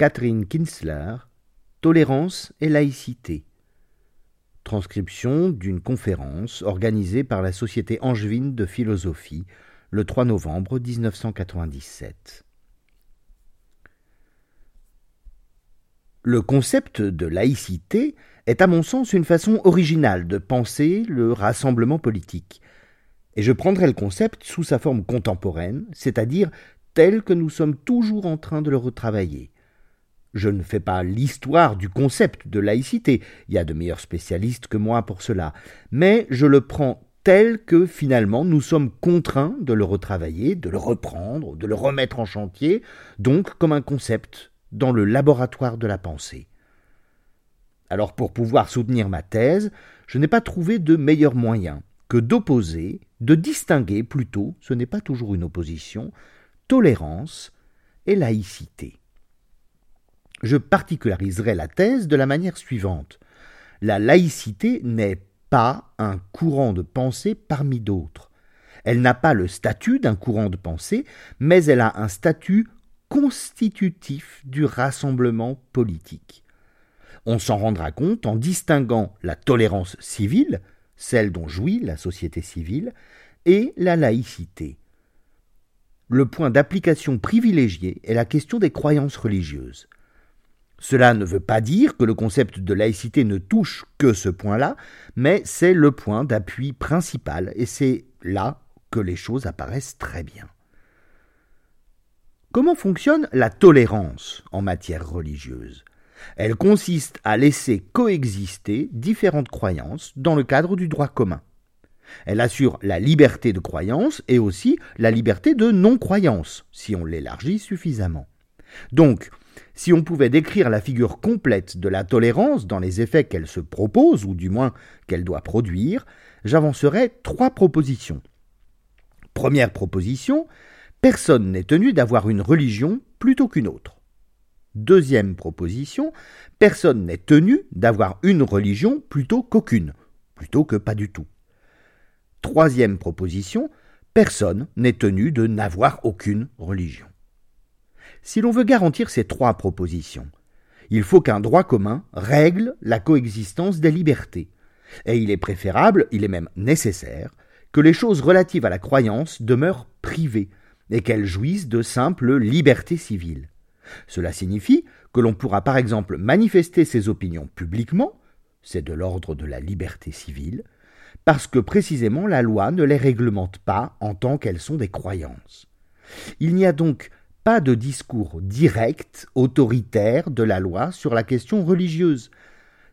Catherine Kinsler, Tolérance et laïcité. Transcription d'une conférence organisée par la Société angevine de philosophie le 3 novembre 1997. Le concept de laïcité est à mon sens une façon originale de penser le rassemblement politique. Et je prendrai le concept sous sa forme contemporaine, c'est-à-dire tel que nous sommes toujours en train de le retravailler. Je ne fais pas l'histoire du concept de laïcité, il y a de meilleurs spécialistes que moi pour cela, mais je le prends tel que finalement nous sommes contraints de le retravailler, de le reprendre, de le remettre en chantier, donc comme un concept dans le laboratoire de la pensée. Alors pour pouvoir soutenir ma thèse, je n'ai pas trouvé de meilleur moyen que d'opposer, de distinguer plutôt, ce n'est pas toujours une opposition, tolérance et laïcité je particulariserai la thèse de la manière suivante. La laïcité n'est pas un courant de pensée parmi d'autres. Elle n'a pas le statut d'un courant de pensée, mais elle a un statut constitutif du rassemblement politique. On s'en rendra compte en distinguant la tolérance civile, celle dont jouit la société civile, et la laïcité. Le point d'application privilégié est la question des croyances religieuses. Cela ne veut pas dire que le concept de laïcité ne touche que ce point-là, mais c'est le point d'appui principal, et c'est là que les choses apparaissent très bien. Comment fonctionne la tolérance en matière religieuse? Elle consiste à laisser coexister différentes croyances dans le cadre du droit commun. Elle assure la liberté de croyance et aussi la liberté de non-croyance, si on l'élargit suffisamment. Donc, si on pouvait décrire la figure complète de la tolérance dans les effets qu'elle se propose, ou du moins qu'elle doit produire, j'avancerais trois propositions. Première proposition, personne n'est tenu d'avoir une religion plutôt qu'une autre. Deuxième proposition, personne n'est tenu d'avoir une religion plutôt qu'aucune, plutôt que pas du tout. Troisième proposition, personne n'est tenu de n'avoir aucune religion. Si l'on veut garantir ces trois propositions, il faut qu'un droit commun règle la coexistence des libertés, et il est préférable, il est même nécessaire, que les choses relatives à la croyance demeurent privées, et qu'elles jouissent de simples libertés civiles. Cela signifie que l'on pourra par exemple manifester ses opinions publiquement, c'est de l'ordre de la liberté civile, parce que précisément la loi ne les réglemente pas en tant qu'elles sont des croyances. Il n'y a donc pas de discours direct, autoritaire de la loi sur la question religieuse,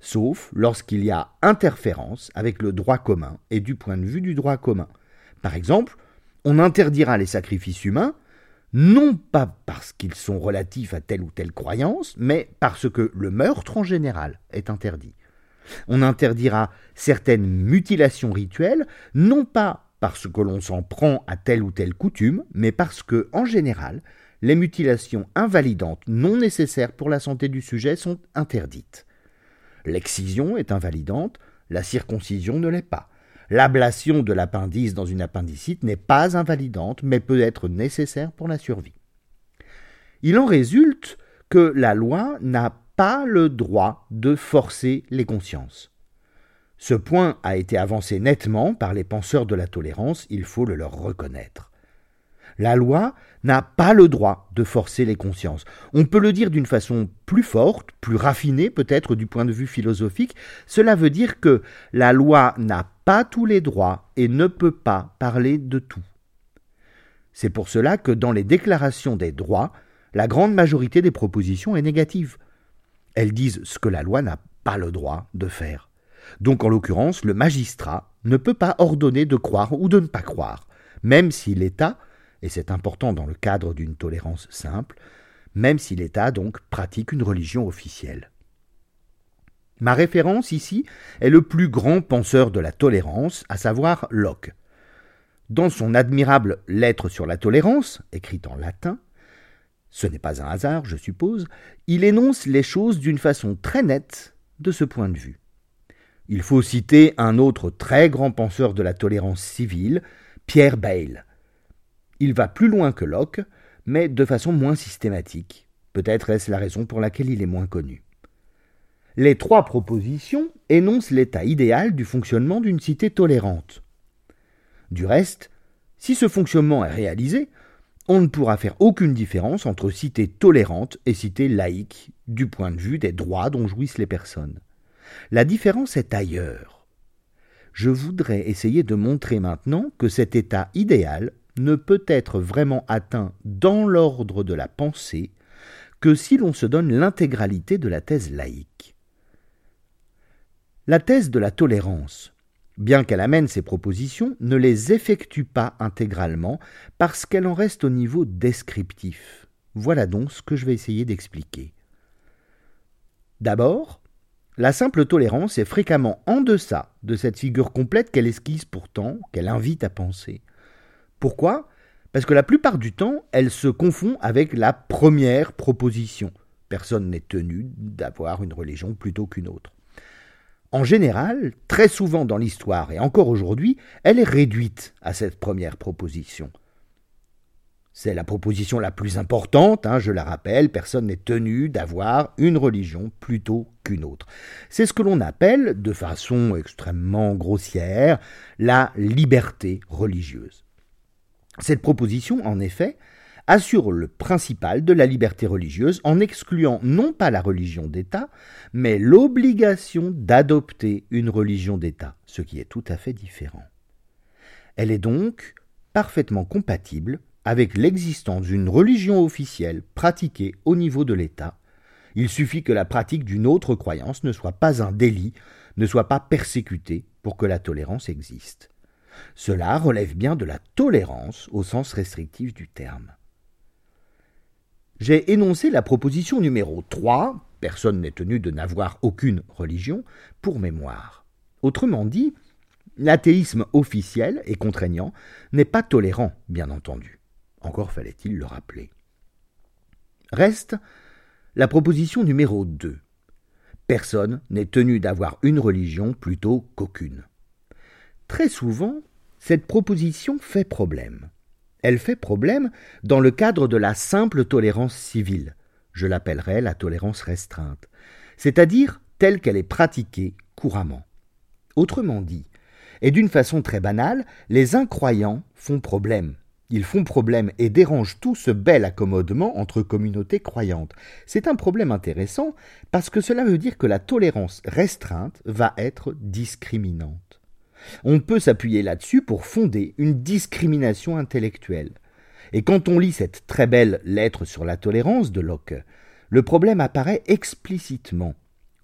sauf lorsqu'il y a interférence avec le droit commun et du point de vue du droit commun. Par exemple, on interdira les sacrifices humains, non pas parce qu'ils sont relatifs à telle ou telle croyance, mais parce que le meurtre en général est interdit. On interdira certaines mutilations rituelles, non pas parce que l'on s'en prend à telle ou telle coutume, mais parce que, en général, les mutilations invalidantes non nécessaires pour la santé du sujet sont interdites. L'excision est invalidante, la circoncision ne l'est pas. L'ablation de l'appendice dans une appendicite n'est pas invalidante, mais peut être nécessaire pour la survie. Il en résulte que la loi n'a pas le droit de forcer les consciences. Ce point a été avancé nettement par les penseurs de la tolérance, il faut le leur reconnaître. La loi n'a pas le droit de forcer les consciences. On peut le dire d'une façon plus forte, plus raffinée peut-être du point de vue philosophique. Cela veut dire que la loi n'a pas tous les droits et ne peut pas parler de tout. C'est pour cela que dans les déclarations des droits, la grande majorité des propositions est négative. Elles disent ce que la loi n'a pas le droit de faire. Donc en l'occurrence, le magistrat ne peut pas ordonner de croire ou de ne pas croire, même si l'État et c'est important dans le cadre d'une tolérance simple, même si l'État donc pratique une religion officielle. Ma référence ici est le plus grand penseur de la tolérance, à savoir Locke. Dans son admirable Lettre sur la tolérance, écrite en latin, ce n'est pas un hasard, je suppose, il énonce les choses d'une façon très nette de ce point de vue. Il faut citer un autre très grand penseur de la tolérance civile, Pierre Bayle. Il va plus loin que Locke, mais de façon moins systématique, Peut-être est-ce la raison pour laquelle il est moins connu. Les trois propositions énoncent l'état idéal du fonctionnement d'une cité tolérante. Du reste, si ce fonctionnement est réalisé, on ne pourra faire aucune différence entre cité tolérante et cité laïque du point de vue des droits dont jouissent les personnes. La différence est ailleurs. Je voudrais essayer de montrer maintenant que cet état idéal ne peut être vraiment atteint dans l'ordre de la pensée que si l'on se donne l'intégralité de la thèse laïque. La thèse de la tolérance, bien qu'elle amène ses propositions, ne les effectue pas intégralement parce qu'elle en reste au niveau descriptif. Voilà donc ce que je vais essayer d'expliquer. D'abord, la simple tolérance est fréquemment en deçà de cette figure complète qu'elle esquisse pourtant, qu'elle invite à penser. Pourquoi? Parce que la plupart du temps, elle se confond avec la première proposition. Personne n'est tenu d'avoir une religion plutôt qu'une autre. En général, très souvent dans l'histoire et encore aujourd'hui, elle est réduite à cette première proposition. C'est la proposition la plus importante, hein, je la rappelle, personne n'est tenu d'avoir une religion plutôt qu'une autre. C'est ce que l'on appelle, de façon extrêmement grossière, la liberté religieuse. Cette proposition, en effet, assure le principal de la liberté religieuse en excluant non pas la religion d'État, mais l'obligation d'adopter une religion d'État, ce qui est tout à fait différent. Elle est donc parfaitement compatible avec l'existence d'une religion officielle pratiquée au niveau de l'État. Il suffit que la pratique d'une autre croyance ne soit pas un délit, ne soit pas persécutée pour que la tolérance existe. Cela relève bien de la tolérance au sens restrictif du terme. J'ai énoncé la proposition numéro 3, personne n'est tenu de n'avoir aucune religion, pour mémoire. Autrement dit, l'athéisme officiel et contraignant n'est pas tolérant, bien entendu. Encore fallait-il le rappeler. Reste la proposition numéro 2. Personne n'est tenu d'avoir une religion plutôt qu'aucune. Très souvent, cette proposition fait problème. Elle fait problème dans le cadre de la simple tolérance civile, je l'appellerai la tolérance restreinte, c'est-à-dire telle qu'elle est pratiquée couramment. Autrement dit, et d'une façon très banale, les incroyants font problème. Ils font problème et dérangent tout ce bel accommodement entre communautés croyantes. C'est un problème intéressant parce que cela veut dire que la tolérance restreinte va être discriminante. On peut s'appuyer là-dessus pour fonder une discrimination intellectuelle. Et quand on lit cette très belle lettre sur la tolérance de Locke, le problème apparaît explicitement.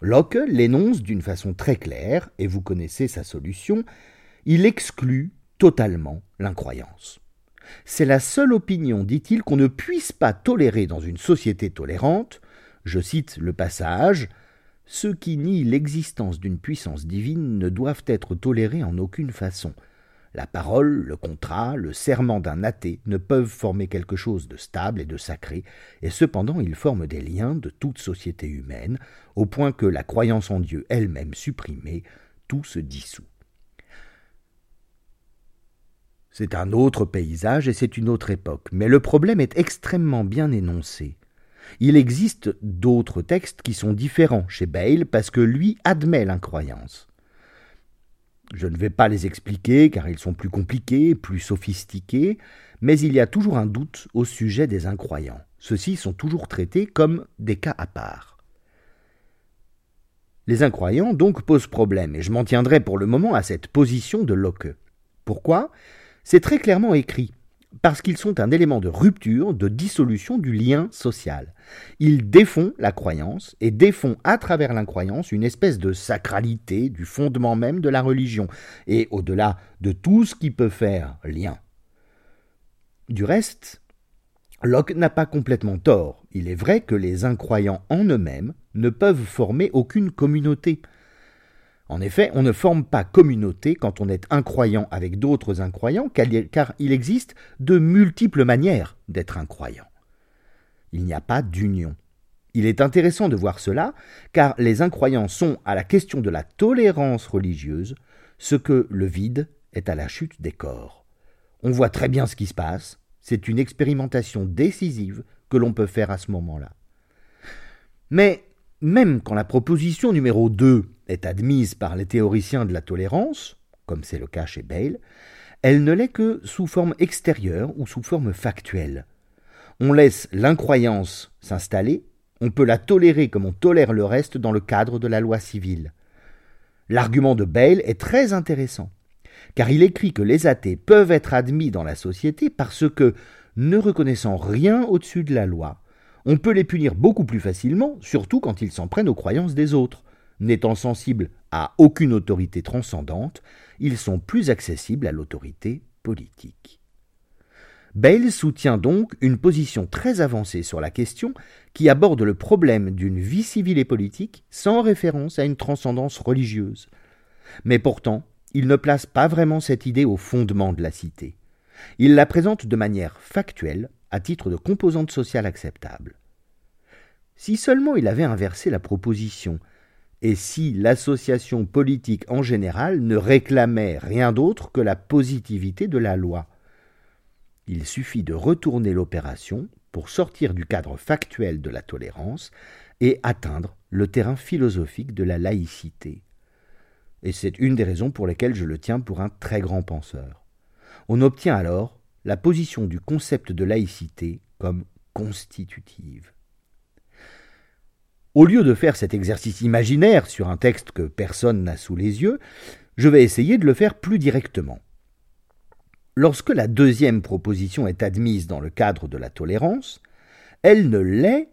Locke l'énonce d'une façon très claire, et vous connaissez sa solution, il exclut totalement l'incroyance. C'est la seule opinion, dit-il, qu'on ne puisse pas tolérer dans une société tolérante. Je cite le passage ceux qui nient l'existence d'une puissance divine ne doivent être tolérés en aucune façon. La parole, le contrat, le serment d'un athée ne peuvent former quelque chose de stable et de sacré, et cependant ils forment des liens de toute société humaine, au point que la croyance en Dieu elle-même supprimée, tout se dissout. C'est un autre paysage et c'est une autre époque, mais le problème est extrêmement bien énoncé. Il existe d'autres textes qui sont différents chez Bale parce que lui admet l'incroyance. Je ne vais pas les expliquer car ils sont plus compliqués, plus sophistiqués, mais il y a toujours un doute au sujet des incroyants. Ceux-ci sont toujours traités comme des cas à part. Les incroyants donc posent problème, et je m'en tiendrai pour le moment à cette position de Locke. Pourquoi? C'est très clairement écrit parce qu'ils sont un élément de rupture, de dissolution du lien social. Ils défont la croyance et défont à travers l'incroyance une espèce de sacralité du fondement même de la religion, et au-delà de tout ce qui peut faire lien. Du reste, Locke n'a pas complètement tort. Il est vrai que les incroyants en eux-mêmes ne peuvent former aucune communauté. En effet, on ne forme pas communauté quand on est incroyant avec d'autres incroyants, car il existe de multiples manières d'être incroyant. Il n'y a pas d'union. Il est intéressant de voir cela, car les incroyants sont à la question de la tolérance religieuse ce que le vide est à la chute des corps. On voit très bien ce qui se passe, c'est une expérimentation décisive que l'on peut faire à ce moment-là. Mais même quand la proposition numéro 2 est admise par les théoriciens de la tolérance, comme c'est le cas chez Bale, elle ne l'est que sous forme extérieure ou sous forme factuelle. On laisse l'incroyance s'installer, on peut la tolérer comme on tolère le reste dans le cadre de la loi civile. L'argument de Bale est très intéressant, car il écrit que les athées peuvent être admis dans la société parce que, ne reconnaissant rien au-dessus de la loi, on peut les punir beaucoup plus facilement, surtout quand ils s'en prennent aux croyances des autres. N'étant sensibles à aucune autorité transcendante, ils sont plus accessibles à l'autorité politique. Bale soutient donc une position très avancée sur la question qui aborde le problème d'une vie civile et politique sans référence à une transcendance religieuse. Mais pourtant, il ne place pas vraiment cette idée au fondement de la cité. Il la présente de manière factuelle, à titre de composante sociale acceptable. Si seulement il avait inversé la proposition, et si l'association politique en général ne réclamait rien d'autre que la positivité de la loi. Il suffit de retourner l'opération pour sortir du cadre factuel de la tolérance et atteindre le terrain philosophique de la laïcité. Et c'est une des raisons pour lesquelles je le tiens pour un très grand penseur. On obtient alors la position du concept de laïcité comme constitutive. Au lieu de faire cet exercice imaginaire sur un texte que personne n'a sous les yeux, je vais essayer de le faire plus directement. Lorsque la deuxième proposition est admise dans le cadre de la tolérance, elle ne l'est,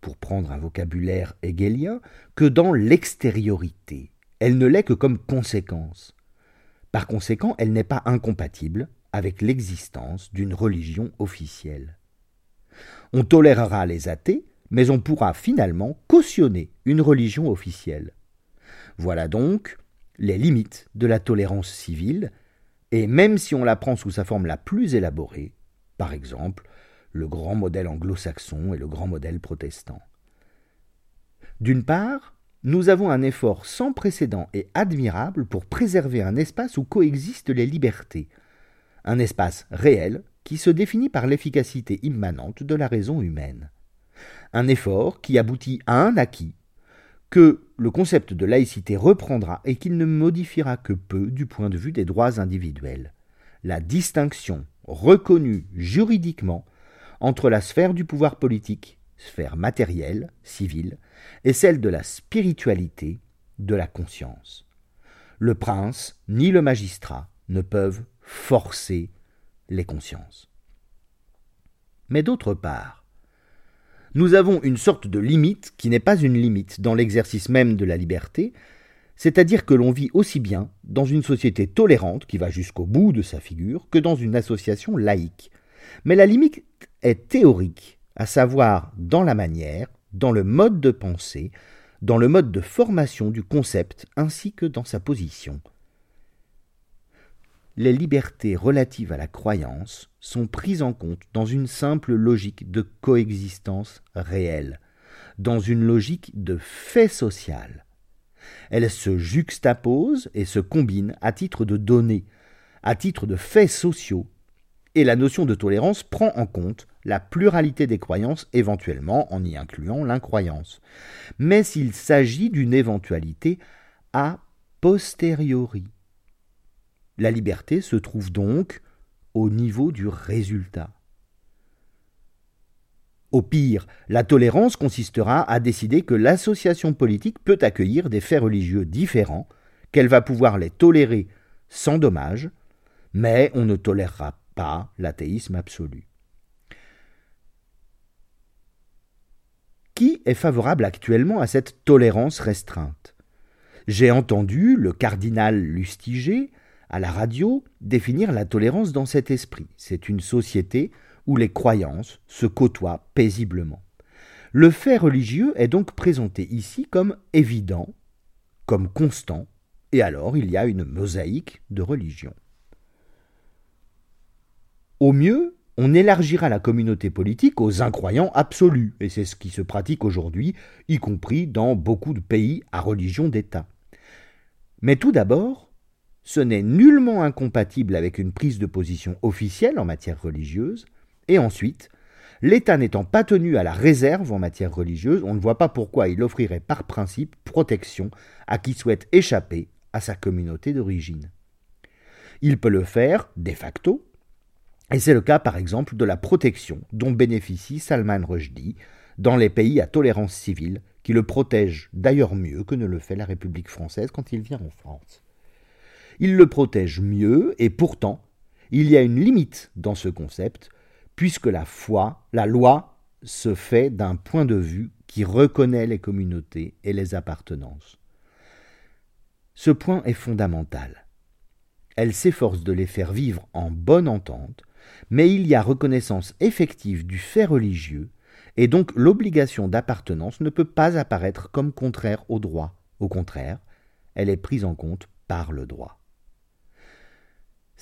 pour prendre un vocabulaire hegelien, que dans l'extériorité. Elle ne l'est que comme conséquence. Par conséquent, elle n'est pas incompatible avec l'existence d'une religion officielle. On tolérera les athées mais on pourra finalement cautionner une religion officielle. Voilà donc les limites de la tolérance civile, et même si on la prend sous sa forme la plus élaborée, par exemple le grand modèle anglo-saxon et le grand modèle protestant. D'une part, nous avons un effort sans précédent et admirable pour préserver un espace où coexistent les libertés, un espace réel qui se définit par l'efficacité immanente de la raison humaine un effort qui aboutit à un acquis que le concept de laïcité reprendra et qu'il ne modifiera que peu du point de vue des droits individuels. La distinction reconnue juridiquement entre la sphère du pouvoir politique, sphère matérielle, civile, et celle de la spiritualité, de la conscience. Le prince ni le magistrat ne peuvent forcer les consciences. Mais d'autre part, nous avons une sorte de limite qui n'est pas une limite dans l'exercice même de la liberté, c'est-à-dire que l'on vit aussi bien dans une société tolérante qui va jusqu'au bout de sa figure que dans une association laïque. Mais la limite est théorique, à savoir dans la manière, dans le mode de pensée, dans le mode de formation du concept ainsi que dans sa position les libertés relatives à la croyance sont prises en compte dans une simple logique de coexistence réelle, dans une logique de fait social. Elles se juxtaposent et se combinent à titre de données, à titre de faits sociaux, et la notion de tolérance prend en compte la pluralité des croyances, éventuellement en y incluant l'incroyance. Mais il s'agit d'une éventualité a posteriori la liberté se trouve donc au niveau du résultat. Au pire, la tolérance consistera à décider que l'association politique peut accueillir des faits religieux différents, qu'elle va pouvoir les tolérer sans dommage, mais on ne tolérera pas l'athéisme absolu. Qui est favorable actuellement à cette tolérance restreinte? J'ai entendu le cardinal Lustiger à la radio définir la tolérance dans cet esprit. C'est une société où les croyances se côtoient paisiblement. Le fait religieux est donc présenté ici comme évident, comme constant, et alors il y a une mosaïque de religions. Au mieux, on élargira la communauté politique aux incroyants absolus, et c'est ce qui se pratique aujourd'hui, y compris dans beaucoup de pays à religion d'État. Mais tout d'abord, ce n'est nullement incompatible avec une prise de position officielle en matière religieuse, et ensuite, L'État n'étant pas tenu à la réserve en matière religieuse, on ne voit pas pourquoi il offrirait par principe protection à qui souhaite échapper à sa communauté d'origine. Il peut le faire de facto, et c'est le cas par exemple de la protection dont bénéficie Salman Rushdie dans les pays à tolérance civile, qui le protègent d'ailleurs mieux que ne le fait la République française quand il vient en France. Il le protège mieux, et pourtant, il y a une limite dans ce concept, puisque la foi, la loi, se fait d'un point de vue qui reconnaît les communautés et les appartenances. Ce point est fondamental. Elle s'efforce de les faire vivre en bonne entente, mais il y a reconnaissance effective du fait religieux, et donc l'obligation d'appartenance ne peut pas apparaître comme contraire au droit. Au contraire, elle est prise en compte par le droit.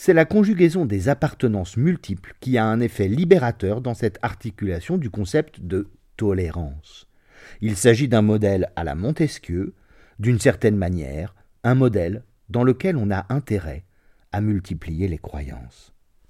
C'est la conjugaison des appartenances multiples qui a un effet libérateur dans cette articulation du concept de tolérance. Il s'agit d'un modèle à la Montesquieu, d'une certaine manière, un modèle dans lequel on a intérêt à multiplier les croyances.